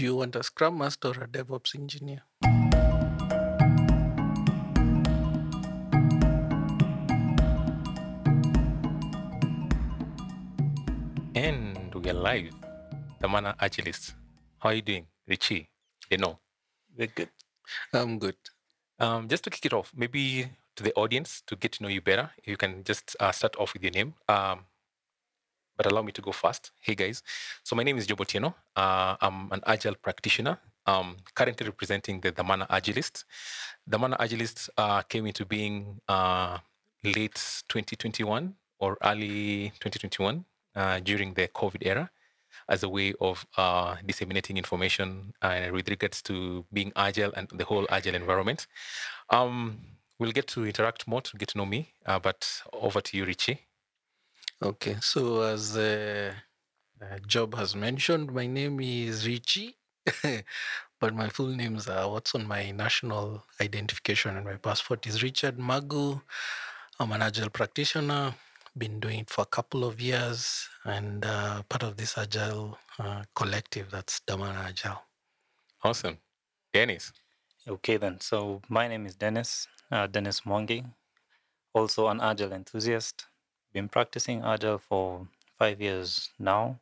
Do you want a Scrum Master or a DevOps engineer? And we are live. The Mana Agilist. How are you doing, Richie? You know. We're good. I'm good. Um, just to kick it off, maybe to the audience to get to know you better, you can just uh, start off with your name. Um, but allow me to go first. Hey guys, so my name is Job Otieno. Uh, I'm an agile practitioner. Um, currently representing the Damana Agilist. Damana Agilist uh, came into being uh, late 2021 or early 2021 uh, during the COVID era as a way of uh, disseminating information with regards to being agile and the whole agile environment. Um, we'll get to interact more to get to know me, uh, but over to you, Richie. Okay, so as uh, uh, Job has mentioned, my name is Richie, but my full names are what's on my national identification and my passport is Richard Magu. I'm an agile practitioner, been doing it for a couple of years, and uh, part of this agile uh, collective that's Damana Agile. Awesome. Dennis. Okay, then. So, my name is Dennis, uh, Dennis Mwangi, also an Agile enthusiast. Been practicing Agile for five years now,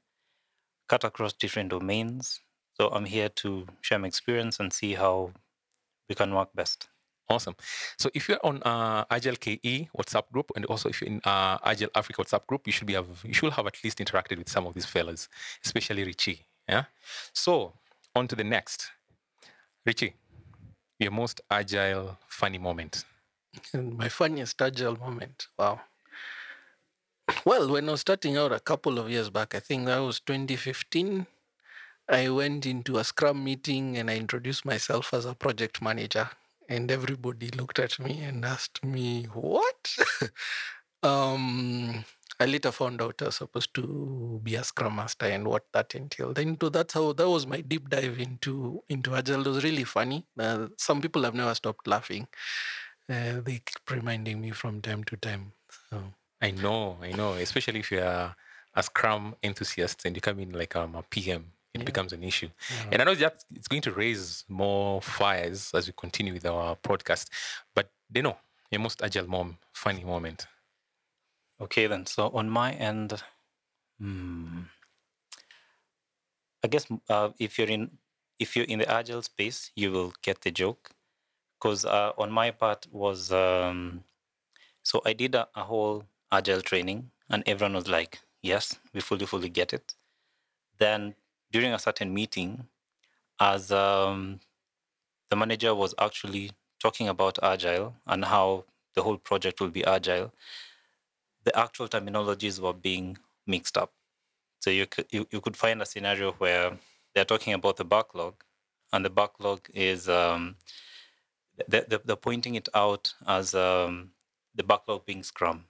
cut across different domains. So, I'm here to share my experience and see how we can work best. Awesome. So if you're on uh, Agile KE WhatsApp group, and also if you're in uh, Agile Africa WhatsApp group, you should be have you should have at least interacted with some of these fellas, especially Richie. Yeah. So on to the next. Richie, your most agile funny moment. And my funniest agile moment. Wow. Well, when I was starting out a couple of years back, I think that was 2015, I went into a Scrum meeting and I introduced myself as a project manager. And everybody looked at me and asked me, What? um, I later found out I was supposed to be a Scrum Master and what that entailed. And so that's how that was my deep dive into into Agile. It was really funny. Uh, some people have never stopped laughing. Uh, they keep reminding me from time to time. So I know, I know, especially if you're a Scrum enthusiast and you come in like um, a PM, it Yeah. becomes an issue. yeah. And I know that it's going to raise more fires as we continue with our podcast. But they know your most agile mom, funny moment. Okay, then. So, on my end, hmm, I guess uh, if you're in if you're in the agile space, you will get the joke. Because uh, on my part was um, so I did a, a whole agile training, and everyone was like, "Yes, we fully fully get it." Then during a certain meeting, as um, the manager was actually talking about agile and how the whole project will be agile, the actual terminologies were being mixed up. So you could you, you could find a scenario where they're talking about the backlog, and the backlog is um, they- they- they're pointing it out as um, the backlog being Scrum.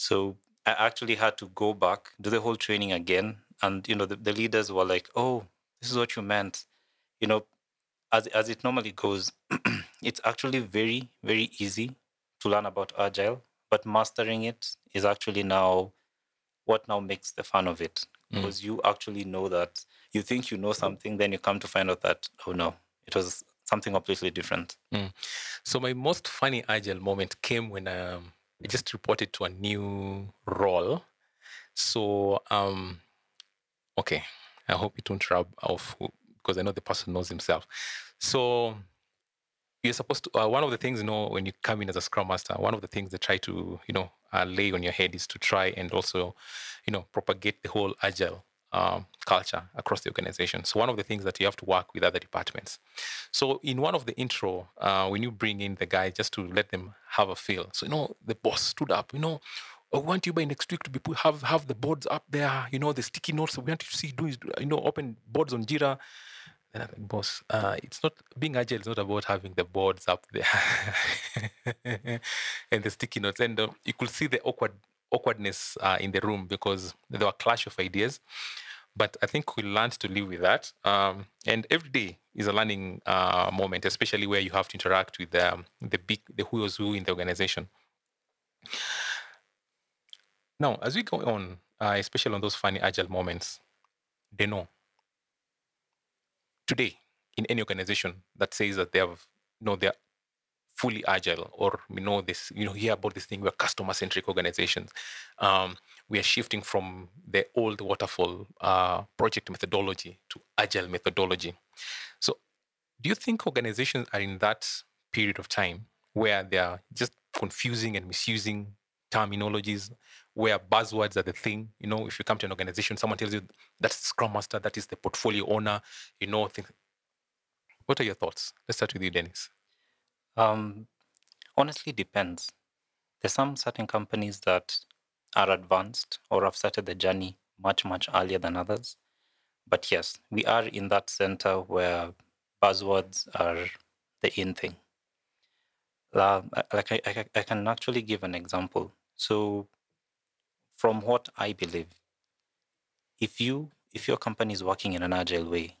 So I actually had to go back, do the whole training again, and you know the, the leaders were like, "Oh, this is what you meant," you know, as as it normally goes. it's actually very very easy to learn about agile, but mastering it is actually now what now makes the fun of it Mm. because you actually know that you think you know something, then you come to find out that oh no, it was something completely different. So my most funny agile moment came when um, I just reported to a new role. So um, okay, I hope it won't rub off because I know the person knows himself. So you're supposed to. Uh, one of the things, you know, when you come in as a scrum master, one of the things they try to, you know, uh, lay on your head is to try and also, you know, propagate the whole agile um, culture across the organization. So one of the things that you have to work with other departments. So in one of the intro, uh, when you bring in the guy just to let them have a feel. So you know, the boss stood up. You know, I want you by next week to be have have the boards up there. You know, the sticky notes. We want you to see do is you know open boards on Jira. Then I'm like, boss, uh, it's not being agile. It's not about having the boards up there and the sticky notes. And uh, you could see the awkward awkwardness uh, in the room because there were clash of ideas. But I think we learned to live with that. Um, and every day is a learning uh, moment, especially where you have to interact with um, the big, the who is who in the organization. Now, as we go on, uh, especially on those funny agile moments, they know today in any organization that says that they have, you know, they're fully agile or we know this, you know, hear about this thing, we're customer centric organizations. Um, we are shifting from the old waterfall uh, project methodology to agile methodology. So, do you think organizations are in that period of time where they are just confusing and misusing terminologies, where buzzwords are the thing? You know, if you come to an organization, someone tells you that's the scrum master, that is the portfolio owner, you know, what are your thoughts? Let's start with you, Dennis. Um, honestly, depends. There's some certain companies that are advanced or have started the journey much, much earlier than others. But yes, we are in that center where buzzwords are the in thing. Uh, like I, I, I can actually give an example. So, from what I believe, if you if your company is working in an agile way,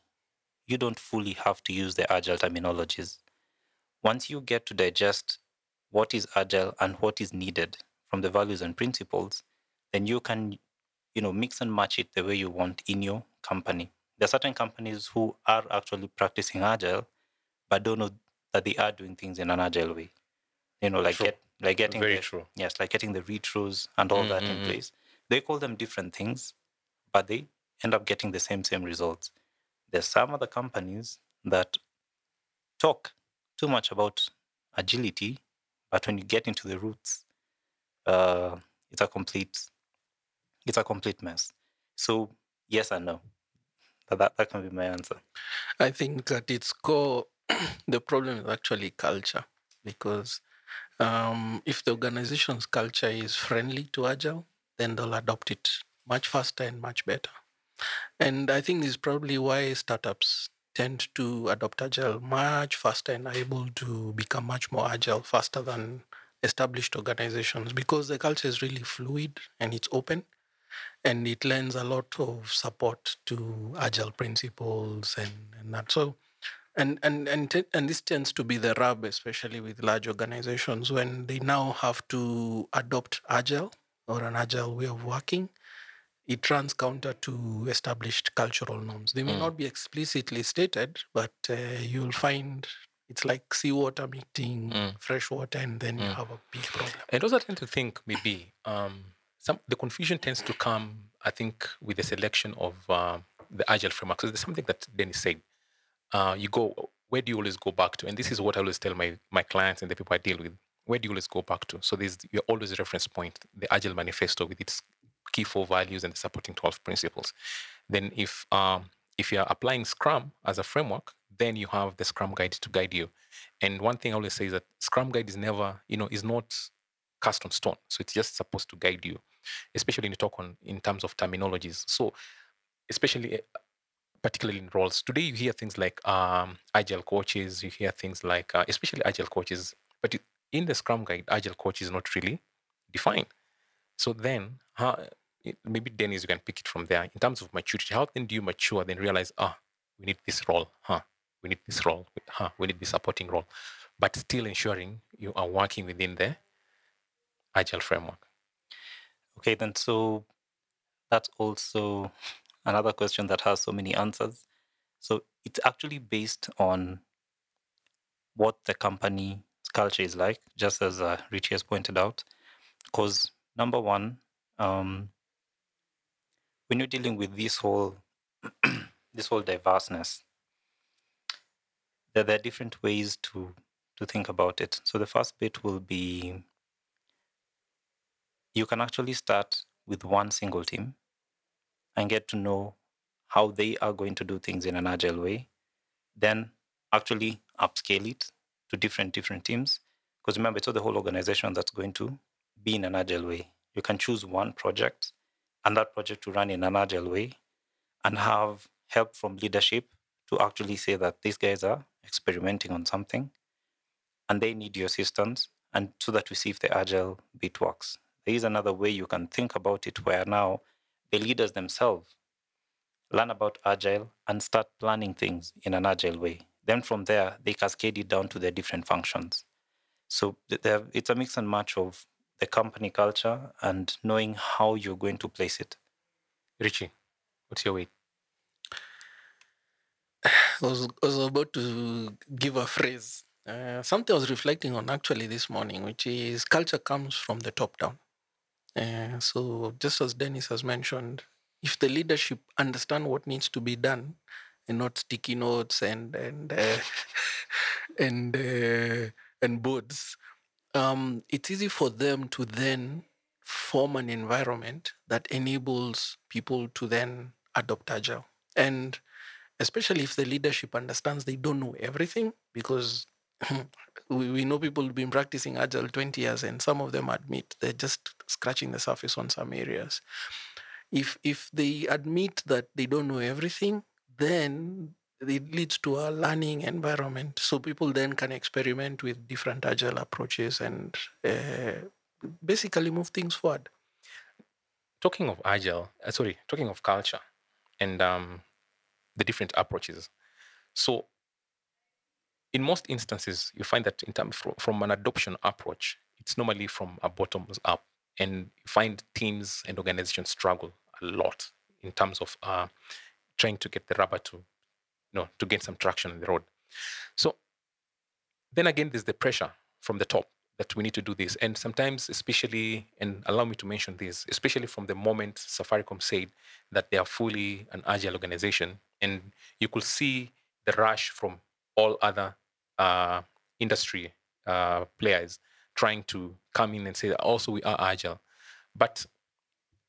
you don't fully have to use the agile terminologies. Once you get to digest what is agile and what is needed from the values and principles, then you can, you know, mix and match it the way you want in your company. There are certain companies who are actually practicing agile, but don't know that they are doing things in an agile way. You know, like True. get like getting Very the, true. yes, like getting the retros and all that in mm-hmm. place. They call them different things, but they end up getting the same same results. There's some other companies that talk too much about agility, but when you get into the roots, uh, it's a complete it's a complete mess. So yes and no. That, that, that can be my answer. I think at its core, the problem is actually culture because um, if the organization's culture is friendly to Agile, then they'll adopt it much faster and much better. And I think this is probably why startups tend to adopt Agile much faster and are able to become much more Agile faster than established organizations because the culture is really fluid and it's open and it lends a lot of support to agile principles and, and that. So and and and te- and this tends to be the rub especially with large organizations when they now have to adopt agile or an agile way of working it runs counter to established cultural norms they may Mm. not be explicitly stated but uh, you'll find it's like seawater meeting Mm. fresh water and then you Mm. have a big problem And also, I tend to think maybe um, some the confusion tends to come, I think, with the selection of um the agile framework. So there's something that Dennis said. Uh, you go, where do you always go back to? And this is what I always tell my my clients and the people I deal with. Where do you always go back to? So there's you're always a reference point, the Agile Manifesto with its key four values and the supporting 12 principles. Then if um, if you're applying Scrum as a framework, then you have the Scrum Guide to guide you. And one thing I always say is that Scrum Guide is never, you know, is not cast on stone. So it's just supposed to guide you, especially when you talk on in terms of terminologies. So especially uh, particularly in roles. Today you hear things like um, agile coaches, you hear things like uh, especially agile coaches, but in the Scrum Guide, agile coach is not really defined. So then, how, maybe Dennis, you can pick it from there. In terms of maturity, how then do you mature? Then realize, ah, we need this role, huh? We need this role, huh? We need this supporting role, but still ensuring you are working within the agile framework. Okay, then so that's also another question that has so many answers. So it's actually based on what the company's culture is like, just as uh, Richie has pointed out. Because number one, um, when you're dealing with this whole this whole diverseness, there, there are different ways to to think about it. So the first bit will be you can actually start with one single team and get to know how they are going to do things in an agile way then actually upscale it to different different teams because remember it's not the whole organization that's going to be in an agile way you can choose one project and that project to run in an agile way and have help from leadership to actually say that these guys are experimenting on something and they need your assistance and so that we see if the agile bit works. There is another way you can think about it where now the leaders themselves learn about agile and start planning things in an agile way. Then from there they cascade it down to their different functions. So it's a mix and match of the company culture and knowing how you're going to place it Richie, what's your weight? I was, I was about to give a phrase. Uh, something I was reflecting on actually this morning, which is culture comes from the top down. Uh, so just as Dennis has mentioned, if the leadership understand what needs to be done, and not sticky notes and and uh, and uh, and boards, um, it's easy for them to then form an environment that enables people to then adopt agile. And especially if the leadership understands they don't know everything because we, we know people have been practicing agile 20 years and some of them admit they're just scratching the surface on some areas. If if they admit that they don't know everything then it leads to a learning environment. So people then can experiment with different agile approaches and uh, basically move things forward. Talking of agile uh, sorry talking of culture and um, the different approaches. So in most instances you find that in terms from, from an adoption approach it's normally from a bottoms up and you find teams and organizations struggle a lot in terms of uh, trying to get the rubber to know to get some traction on the road. So then again there's the pressure from the top that we need to do this. And sometimes especially and allow me to mention this especially from the moment safaricom said that they are fully an agile organization and you could see the rush from all other uh, industry uh, players trying to come in and say that also we are agile. But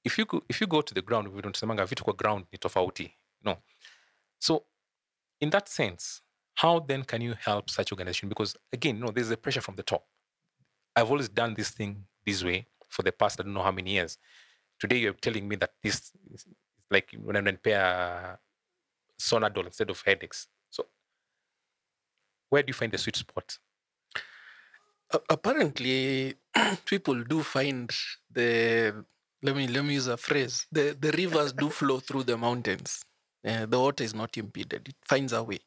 if you go, if you go to the ground we don't semanga vitu kwa ground ni tofauti no. So in that sense how then can you help such organization? Because again no there's a pressure from the top. I've always done this thing this way for the past i don't know how many years. Today you're telling me that this is like when i pair uh, sonadol instead of headaches. So where do you find the sweet spot? Apparently people do find the let me let me use a phrase the the rivers do flow through the mountains uh, the water is not impeded it finds a way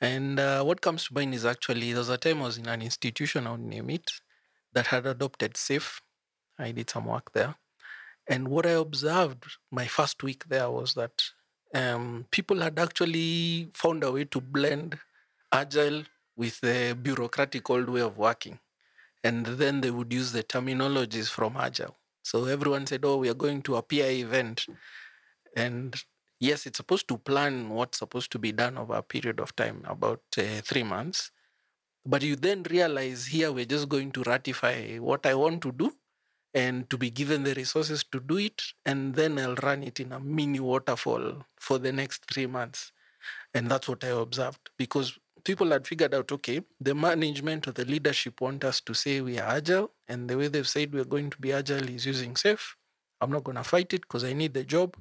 and uh, what comes to mind is actually there was a time i was in an institution i would name it that had adopted SAFe i did some work there and what i observed my first week there was that um, people had actually found a way to blend agile with the bureaucratic old way of working. And then they would use the terminologies from Agile. So everyone said, Oh, we are going to a PI event. And yes, it's supposed to plan what's supposed to be done over a period of time, about uh, three months. But you then realize here we're just going to ratify what I want to do and to be given the resources to do it. And then I'll run it in a mini waterfall for the next three months. And that's what I observed because people had figured out okay, the management or the leadership want us to say we are agile, and the way they've said we're going to be agile is using SAFe. I'm not going to fight it because I need the job.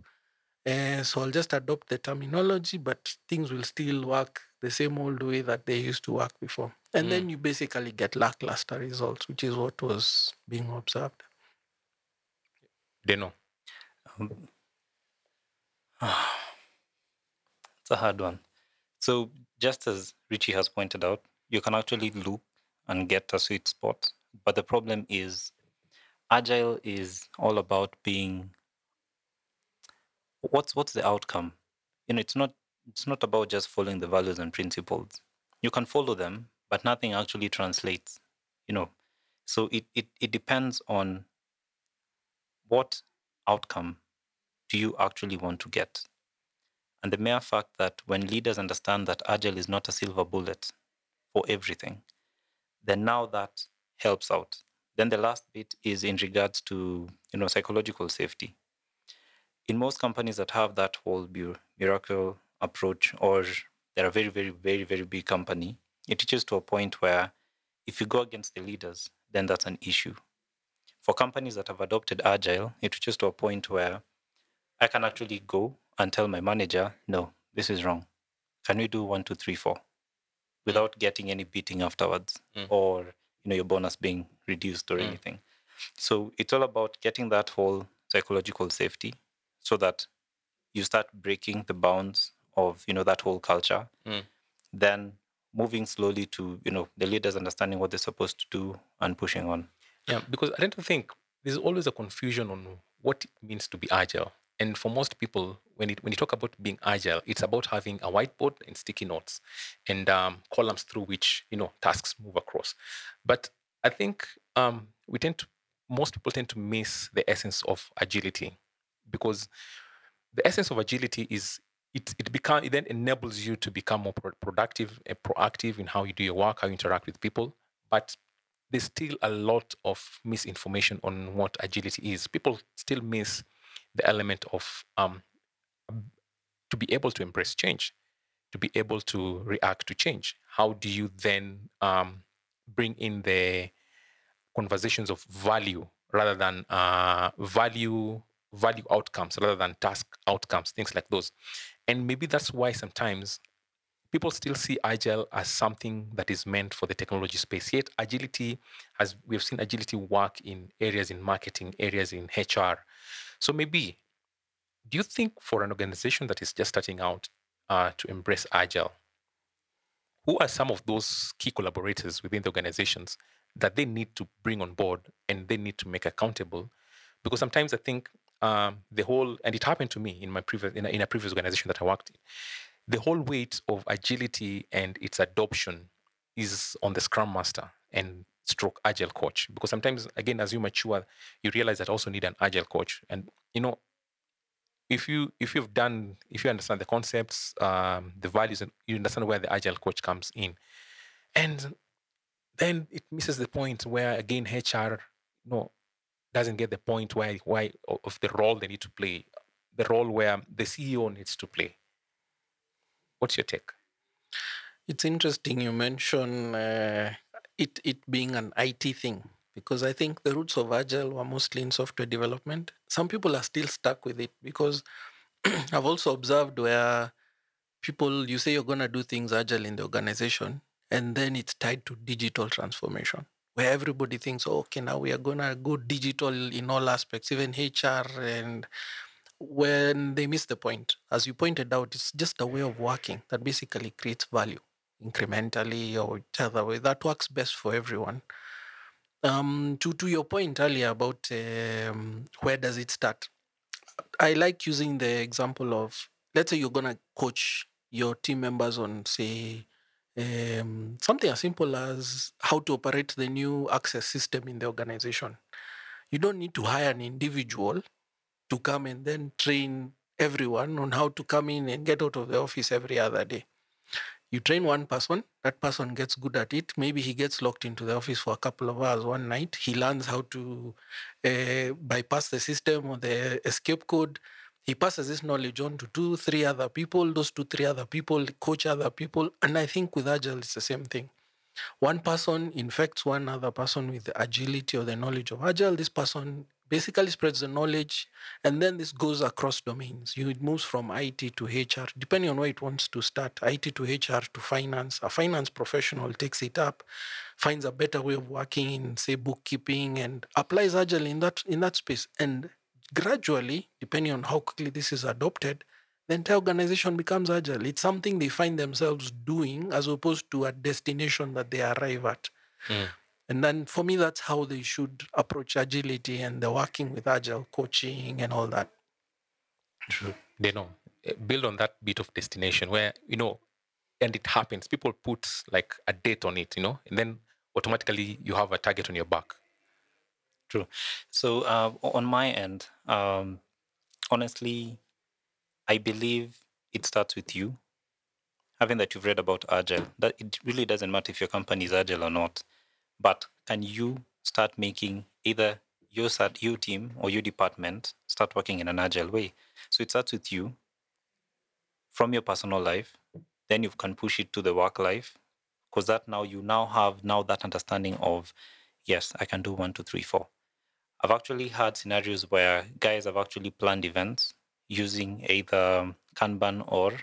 Uh, so I'll just adopt the terminology, but things will still work the same old way that they used to work before. And then you basically get lackluster results, which is what was being observed. they know Um, it's a hard one. So, just as Richie has pointed out, you can actually loop and get a sweet spot. But the problem is, agile is all about being. What's what's the outcome? You know, it's not it's not about just following the values and principles. You can follow them, but nothing actually translates. You know, so it it, it depends on what outcome do you actually want to get? And the mere fact that when leaders understand that agile is not a silver bullet for everything, then now that helps out. Then the last bit is in regards to you know psychological safety. In most companies that have that whole miracle approach, or they're a very, very, very, very big company, it reaches to a point where if you go against the leaders, then that's an issue. For companies that have adopted agile, it reaches to a point where I can actually go and tell my manager, no, this is wrong. Can we do one, two, three, four? Without getting any beating afterwards Mm. or you know your bonus being reduced or Mm. anything. So it's all about getting that whole psychological safety so that you start breaking the bounds of you know that whole culture. Mm. Then moving slowly to you know the leaders understanding what they're supposed to do and pushing on. Yeah, because I tend to think there's always a confusion on what it means to be agile. And for most people, when when it when you talk about being agile, it's about having a whiteboard and sticky notes and um, columns through which you know tasks move across. But I think um, we tend to most people tend to miss the essence of agility because the essence of agility is it it become it then enables you to become more pro- productive and proactive in how you do your work, how you interact with people. But there's still a lot of misinformation on what agility is. People still miss the element of um, to be able to embrace change, to be able to react to change. How do you then um, bring in the conversations of value rather than uh, value value outcomes rather than task outcomes, things like those. And maybe that's why sometimes people still see agile as something that is meant for the technology space. Yet agility, as we've seen agility work in areas in marketing, areas in HR. So maybe, do you think for an organization that is just starting out uh, to embrace agile, who are some of those key collaborators within the organizations that they need to bring on board and they need to make accountable? Because sometimes I think um, the whole, and it happened to me in my previous in a, in a previous organization that I worked in. The whole weight of agility and its adoption is on the Scrum Master and stroke agile coach. Because sometimes again as you mature you realize that also need an agile coach. And you know if you if you've done if you understand the concepts um, the values and you understand where the agile coach comes in. And then it misses the point where again hr you know doesn't get the point why why of the role they need to play, the role where the CEO needs to play. What's your take? It's interesting you mention uh, it it being an IT thing because I think the roots of Agile were mostly in software development. Some people are still stuck with it because I've also observed where people you say you're gonna do things Agile in the organization, and then it's tied to digital transformation where everybody thinks, oh, okay, now we are going to go digital in all aspects, even HR. And when they miss the point, as you pointed out, it's just a way of working that basically creates value incrementally or whichever way that works best for everyone. Um, to, to your point earlier about um, where does it start, I like using the example of let's say you're going to coach your team members on, say, um, something as simple as how to operate the new access system in the organization. You don't need to hire an individual to come and then train everyone on how to come in and get out of the office every other day. You train one person, that person gets good at it. Maybe he gets locked into the office for a couple of hours one night. He learns how to uh, bypass the system or the escape code he passes this knowledge on to two, three other people. Those two, three other people coach other people. And I think with Agile, it's the same thing. One person infects one other person with the agility or the knowledge of Agile. This person basically spreads the knowledge, and then this goes across domains. You, it moves from IT to HR, depending on where it wants to start. IT to HR to finance. A finance professional takes it up, finds a better way of working in, say, bookkeeping, and applies Agile in that in that space. And gradually, depending on how quickly this is adopted, the entire organization becomes agile. It's something they find themselves doing as opposed to a destination that they arrive at. Mm. And then for me, that's how they should approach agility and the working with agile coaching and all that. True. They know. Eh, build on that bit of destination where, you know, and it happens. People put like a date on it, you know, and then automatically you have a target on your back. True. So uh, on my end, um, honestly, I believe it starts with you. Having that you've read about agile, that it really doesn't matter if your company is agile or not, but can you start making either your your team or your department start working in an agile way? So it starts with you from your personal life, then you can push it to the work life, because that now you now have now that understanding of yes, I can do one, two, three, four. I've actually had scenarios where guys have actually planned events using either Kanban or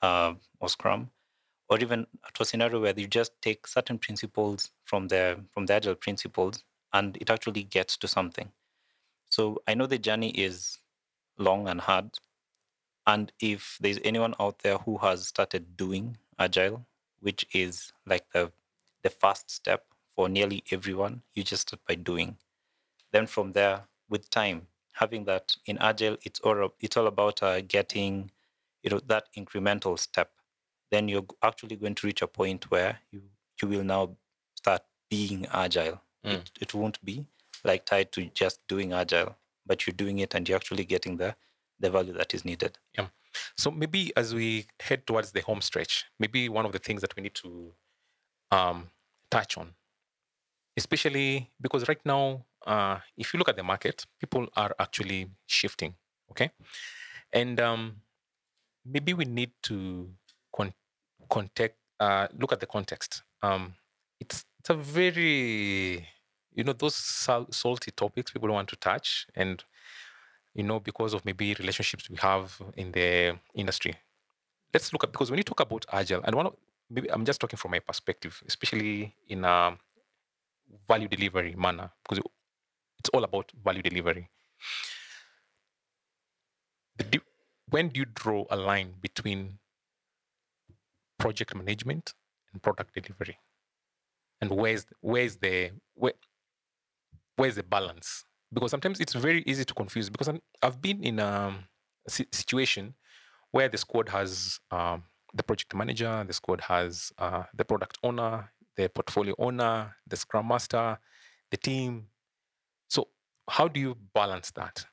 uh, or Scrum, or even to a scenario where you just take certain principles from the from the agile principles and it actually gets to something. So I know the journey is long and hard. And if there's anyone out there who has started doing agile, which is like the the first step for nearly everyone, you just start by doing. Then from there, with time, having that in agile, it's all it's all about uh, getting you know that incremental step. Then you're actually going to reach a point where you you will now start being agile. Mm. It, it won't be like tied to just doing agile, but you're doing it and you're actually getting the the value that is needed. Yeah. So maybe as we head towards the home stretch, maybe one of the things that we need to um, touch on, especially because right now, uh, if you look at the market, people are actually shifting. Okay, and um, maybe we need to con- context, uh, look at the context. Um, it's it's a very you know those sal- salty topics people don't want to touch and you know, because of maybe relationships we have in the industry. Let's look at because when you talk about agile, and one of maybe I'm just talking from my perspective, especially in a value delivery manner, because it's all about value delivery. The when do you draw a line between project management and product delivery? And where's where's the where, where's the balance? because sometimes it's very easy to confuse because i have been in a si- situation where the squad has um, the project manager, the squad has uh, the product owner, the portfolio owner, the scrum master, the team. How do you balance that?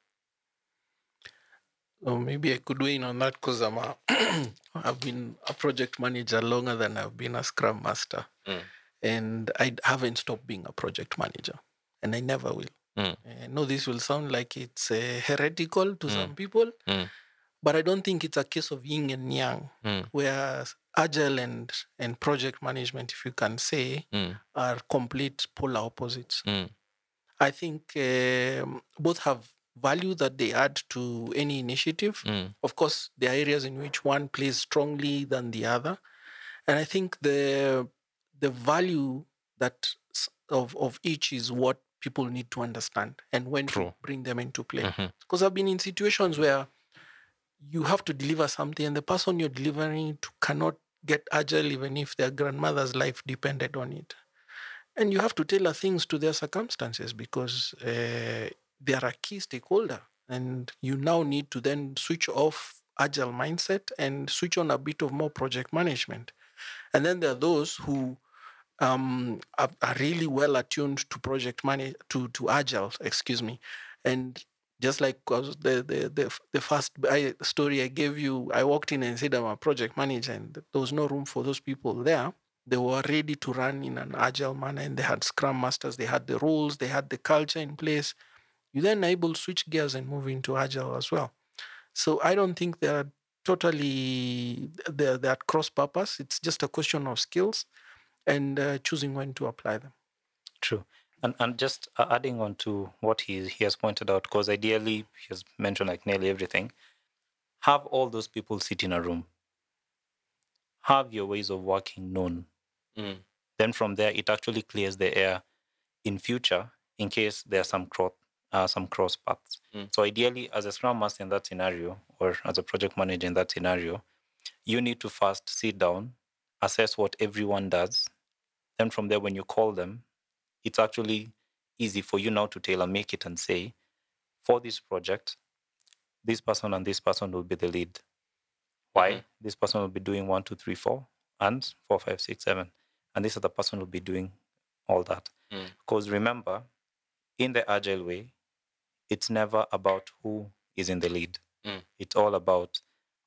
Oh, maybe I could weigh in on that because I'm a I've been a project manager longer than I've been a scrum master, Mm. and I haven't stopped being a project manager, and I never will. Mm. I know this will sound like it's uh, heretical to Mm. some people, Mm. but I don't think it's a case of yin and yang, Mm. where agile and and project management, if you can say, Mm. are complete polar opposites. I think um, both have value that they add to any initiative. Mm. Of course, there are areas in which one plays strongly than the other, and I think the the value that of of each is what people need to understand and when True. to bring them into play. Mhm. Because I've been in situations where you have to deliver something, and the person you're delivering to cannot get agile even if their grandmother's life depended on it. And you have to tailor things to their circumstances because uh, they are a key stakeholder. And you now need to then switch off agile mindset and switch on a bit of more project management. And then there are those who um, are, are really well attuned to project manage to to agile, excuse me, and just like the the the, the first story I gave you, I walked in and said I'm a project manager, and there was no room for those people there. They were ready to run in an agile manner, and they had Scrum masters, they had the rules, they had the culture in place. You then able to switch gears and move into agile as well. So I don't think they're totally they're, they're at cross purpose. It's just a question of skills and uh, choosing when to apply them. True. And and just uh, adding on to what he he has pointed out, because ideally he has mentioned like nearly everything. Have all those people sit in a room. Have your ways of working known. Mm. Then from there, it actually clears the air in future in case there are some cross uh, some cross paths. Mm. So ideally, as a scrum master in that scenario, or as a project manager in that scenario, you need to first sit down, assess what everyone does. Then from there, when you call them, it's actually easy for you now to tailor make it and say, for this project, this person and this person will be the lead. Why? Mhm. This person will be doing one, two, three, four, and four, five, six, seven. And this other person will be doing all that. Mm. Because remember, in the agile way, it's never about who is in the lead. Mm. It's all about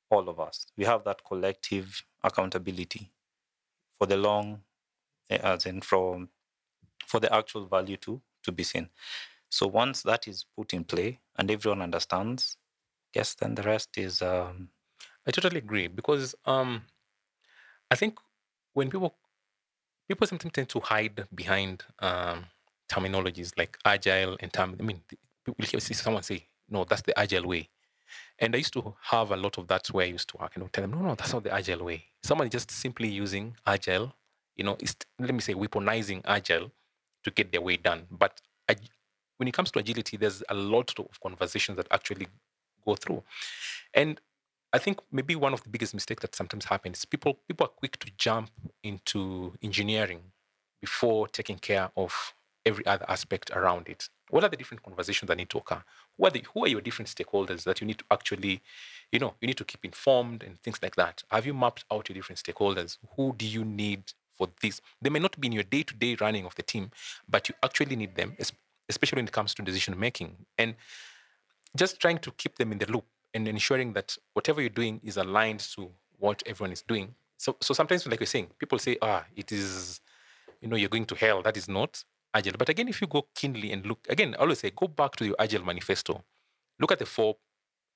all of us. We have that collective accountability for the long, eh, as in from for the actual value to to be seen. So once that is put in play and everyone understands, guess then the rest is um, I totally agree because um, I think when people people sometimes tend to hide behind um, terminologies like agile and term. I mean, people see someone say, "No, that's the agile way," and I used to have a lot of that where I used to work. You know, tell them, "No, no, that's not the agile way." Someone just simply using agile. You know, let me say weaponizing agile to get their way done. But ag- when it comes to agility, there's a lot of conversations that actually go through, and I think maybe one of the biggest mistakes that sometimes happens people people are quick to jump into engineering before taking care of every other aspect around it. What are the different conversations that need to occur? Who are, the, who are your different stakeholders that you need to actually, you know, you need to keep informed and things like that? Have you mapped out your different stakeholders? Who do you need for this? They may not be in your day to day running of the team, but you actually need them, especially when it comes to decision making. And just trying to keep them in the loop and ensuring that whatever you're doing is aligned to what everyone is doing. So, so sometimes, like you're saying, people say, ah, it is, you know, you're going to hell. That is not agile. But again, if you go keenly and look, again, I always say, go back to your agile manifesto. Look at the four,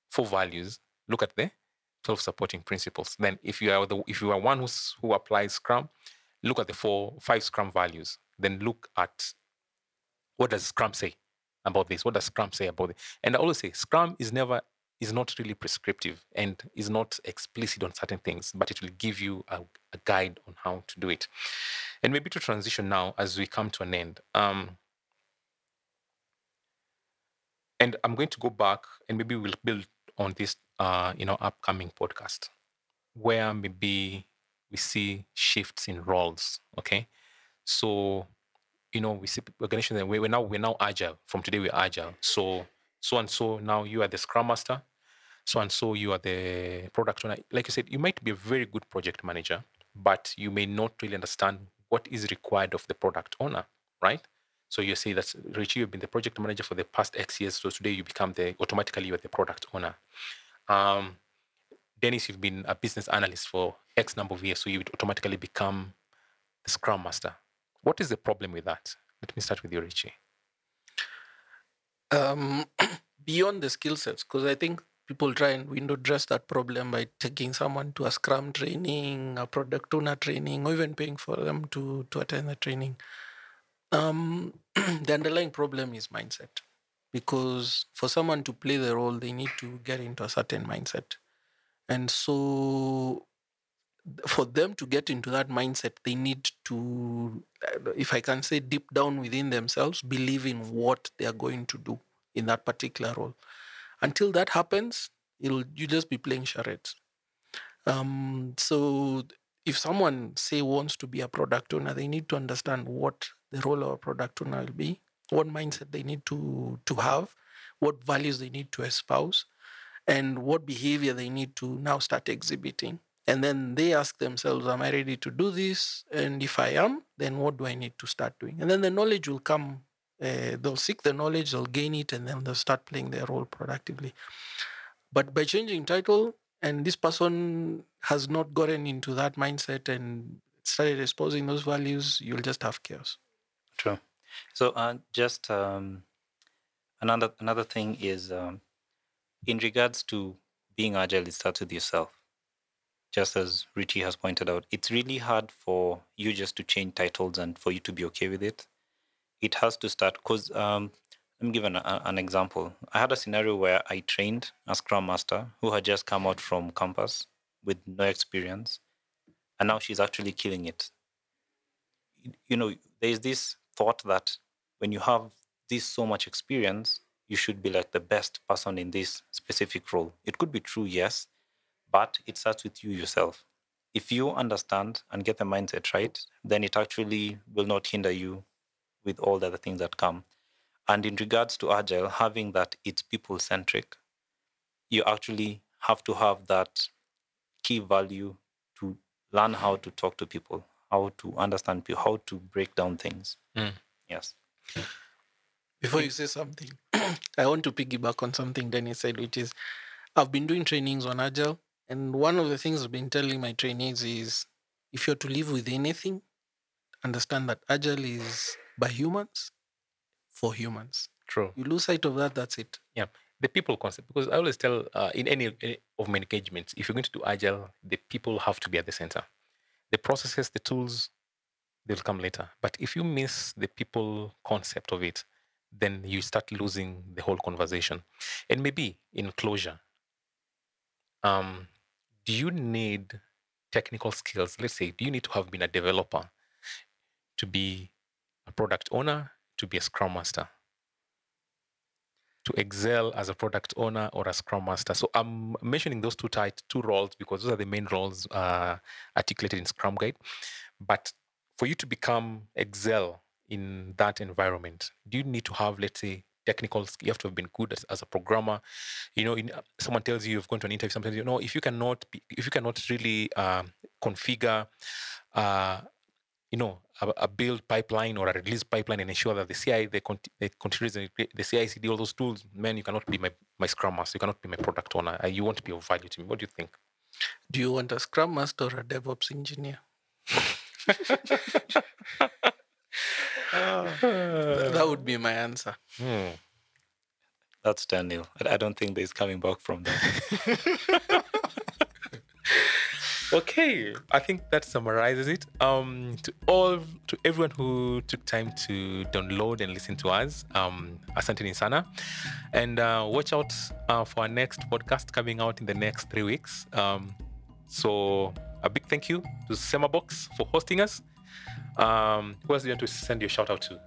four values. Look at the 12 supporting principles. Then, if you are the, if you are one who's, who applies Scrum, look at the four, five Scrum values. Then look at what does Scrum say about this? What does Scrum say about it? And I always say, Scrum is never is not really prescriptive and is not explicit on certain things, but it will give you a, a, guide on how to do it. And maybe to transition now as we come to an end. Um, and I'm going to go back and maybe we'll build on this, uh, you know, upcoming podcast, where maybe we see shifts in roles. Okay, so you know we see organizations that we're now we're now agile. From today we're agile. So so and so now you are the scrum master so and so you are the product owner. Like you said you might be a very good project manager but you may not really understand what is required of the product owner right? So you say that richie you've been the project manager for the past x years so today you become the automatically you're the product owner. Um, dennis you've been a business analyst for x number of years so you would automatically become the scrum master. What is the problem with that? Let me start with you richie. Um, beyond the skill sets, because I think people try and window dress that problem by taking someone to a Scrum training, a product owner training, or even paying for them to to attend the training. Um, the underlying problem is mindset, because for someone to play the role, they need to get into a certain mindset, and so for them to get into that mindset, they need to, if I can say, deep down within themselves, believe in what they are going to do in that particular role. Until that happens, it'll you just be playing charades. Um, so if someone say wants to be a product owner, they need to understand what the role of a product owner will be, what mindset they need to to have, what values they need to espouse, and what behavior they need to now start exhibiting and then they ask themselves, Am I ready to do this? And if I am, then what do I need to start doing? And then the knowledge will come. Uh, they'll seek the knowledge, they'll gain it, and then they'll start playing their role productively. But by changing title, and this person has not gotten into that mindset and started exposing those values, you'll just have chaos. True. So, uh, just um, another another thing is um, in regards to being agile, it starts with yourself just as Richie has pointed out, it's really hard for you just to change titles and for you to be okay with it. It has to start because um, let me give an, a, an example. I had a scenario where I trained a Scrum Master who had just come out from campus with no experience, and now she's actually killing it. You know, there's this thought that when you have this so much experience, you should be like the best person in this specific role. It could be true, yes, but it starts with you yourself. If you understand and get the mindset right, then it actually will not hinder you with all the other things that come. And in regards to agile, having that it's people centric, you actually have to have that key value to learn how to talk to people, how to understand people, how to break down things. Mm. Yes. Before you say something, I want to piggyback on something Dennis said, which is I've been doing trainings on Agile and one of the things I've been telling my trainees is if you're to live with anything, understand that agile is by humans for humans. True. You lose sight of that, that's it. Yeah. The people concept, because I always tell uh, in any, any of my engagements, if you're going to do agile, the people have to be at the center. The processes, the tools, they'll come later. But if you miss the people concept of it, then you start losing the whole conversation. And maybe in closure, um, do you need technical skills? Let's say, do you need to have been a developer to be a product owner, to be a scrum master? To excel as a product owner or a scrum master. So I'm mentioning those two types, two roles because those are the main roles uh, articulated in Scrum Guide. But for you to become excel in that environment? Do you need to have, let's say, technical? You have to have been good as, as a programmer. You know, in, uh, someone tells you you've gone to an interview. Sometimes you know if you cannot be, if you cannot really um, configure. Uh, you know, a, a build pipeline or a release pipeline and ensure that the CI, the, cont- the continuous, the, the CI/CD, all those tools, man, you cannot be my, my Scrum Master. You cannot be my product owner. Uh, You want to be of value to me. What do you think? Do you want a Scrum Master or a DevOps engineer? that would be my answer. Hmm. That's Daniel. I, I don't think there's coming back from that. Okay, I think that summarizes it. Um, to all, to everyone who took time to download and listen to us, um, Asante ni sana, and uh, watch out uh, for our next podcast coming out in the next three weeks. Um, so a big thank you to Semabox for hosting us. Um, who else do you want to send your shout out to?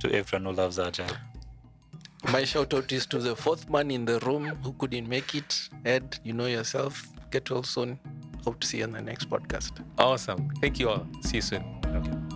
to everyone who loves Agile. My shout out is to the fourth man in the room who couldn't make it. Ed, you know yourself. Get well soon. Hope to see you on the next podcast. Awesome. Thank you all. See you soon. Okay.